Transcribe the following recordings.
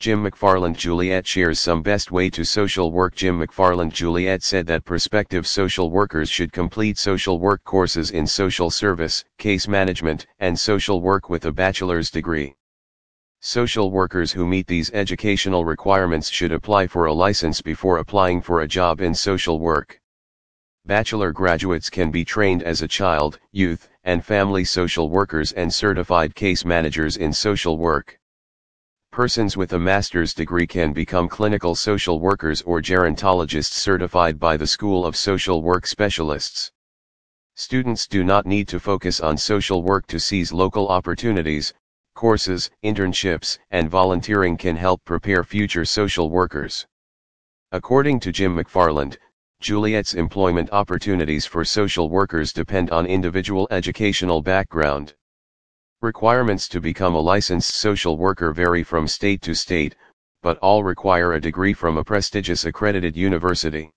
Jim McFarland Joliet shares some best way to social work. Jim McFarland Joliet said that prospective social workers should complete social work courses in social service, case management, and social work with a bachelor's degree. Social workers who meet these educational requirements should apply for a license before applying for a job in social work. Bachelor graduates can be trained as a child, youth, and family social workers and certified case managers in social work. Persons with a master's degree can become clinical social workers or gerontologists certified by the School of Social Work Specialists. Students do not need to focus on social work to seize local opportunities, courses, internships, and volunteering can help prepare future social workers. According to Jim McFarland, Joliet's employment opportunities for social workers depend on individual educational background. Requirements to become a licensed social worker vary from state to state, but all require a degree from a prestigious accredited university.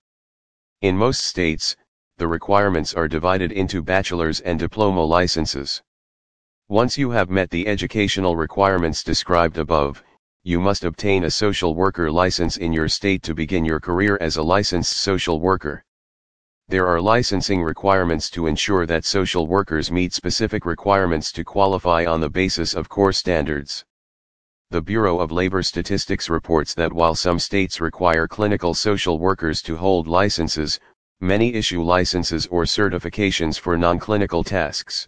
In most states, the requirements are divided into bachelor's and diploma licenses. Once you have met the educational requirements described above, you must obtain a social worker license in your state to begin your career as a licensed social worker. There are licensing requirements to ensure that social workers meet specific requirements to qualify on the basis of core standards. The Bureau of Labor Statistics reports that while some states require clinical social workers to hold licenses, many issue licenses or certifications for non-clinical tasks.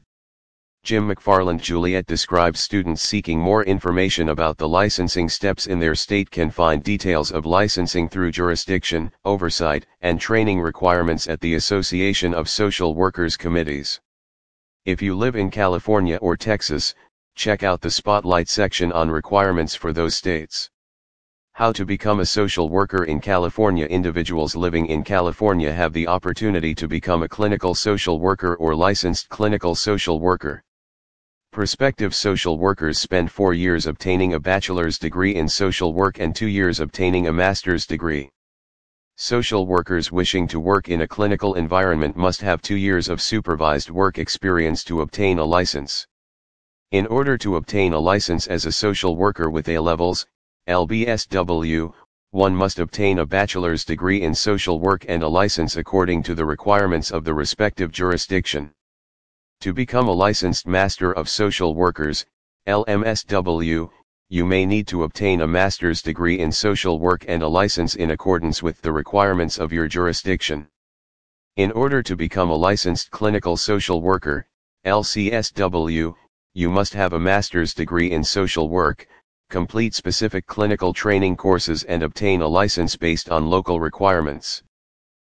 Jim McFarland Joliet describes students seeking more information about the licensing steps in their state can find details of licensing through jurisdiction, oversight, and training requirements at the Association of Social Workers Committees. If you live in California or Texas, check out the Spotlight section on requirements for those states. How to become a social worker in California Individuals living in California have the opportunity to become a clinical social worker or licensed clinical social worker. Prospective social workers spend four years obtaining a bachelor's degree in social work and two years obtaining a master's degree. Social workers wishing to work in a clinical environment must have two years of supervised work experience to obtain a license. In order to obtain a license as a social worker with A levels, LBSW, one must obtain a bachelor's degree in social work and a license according to the requirements of the respective jurisdiction. To become a licensed Master of Social Workers, LMSW, you may need to obtain a master's degree in social work and a license in accordance with the requirements of your jurisdiction. In order to become a licensed clinical social worker, LCSW, you must have a master's degree in social work, complete specific clinical training courses and obtain a license based on local requirements.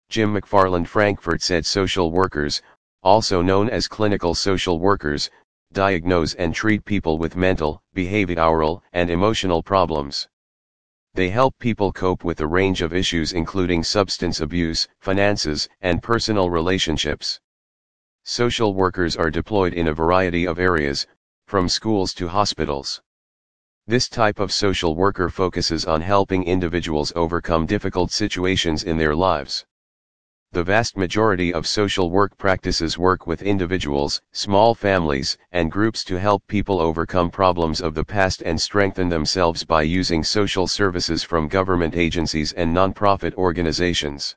Jim McFarland Frankfurt said social workers, also known as clinical social workers, diagnose and treat people with mental, behavioral, and emotional problems. They help people cope with a range of issues including substance abuse, finances, and personal relationships. Social workers are deployed in a variety of areas, from schools to hospitals. This type of social worker focuses on helping individuals overcome difficult situations in their lives. The vast majority of social work practices work with individuals, small families, and groups to help people overcome problems of the past and strengthen themselves by using social services from government agencies and nonprofit organizations.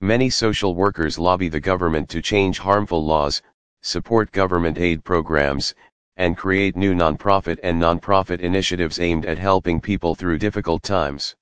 Many social workers lobby the government to change harmful laws, support government aid programs, and create new nonprofit and nonprofit initiatives aimed at helping people through difficult times.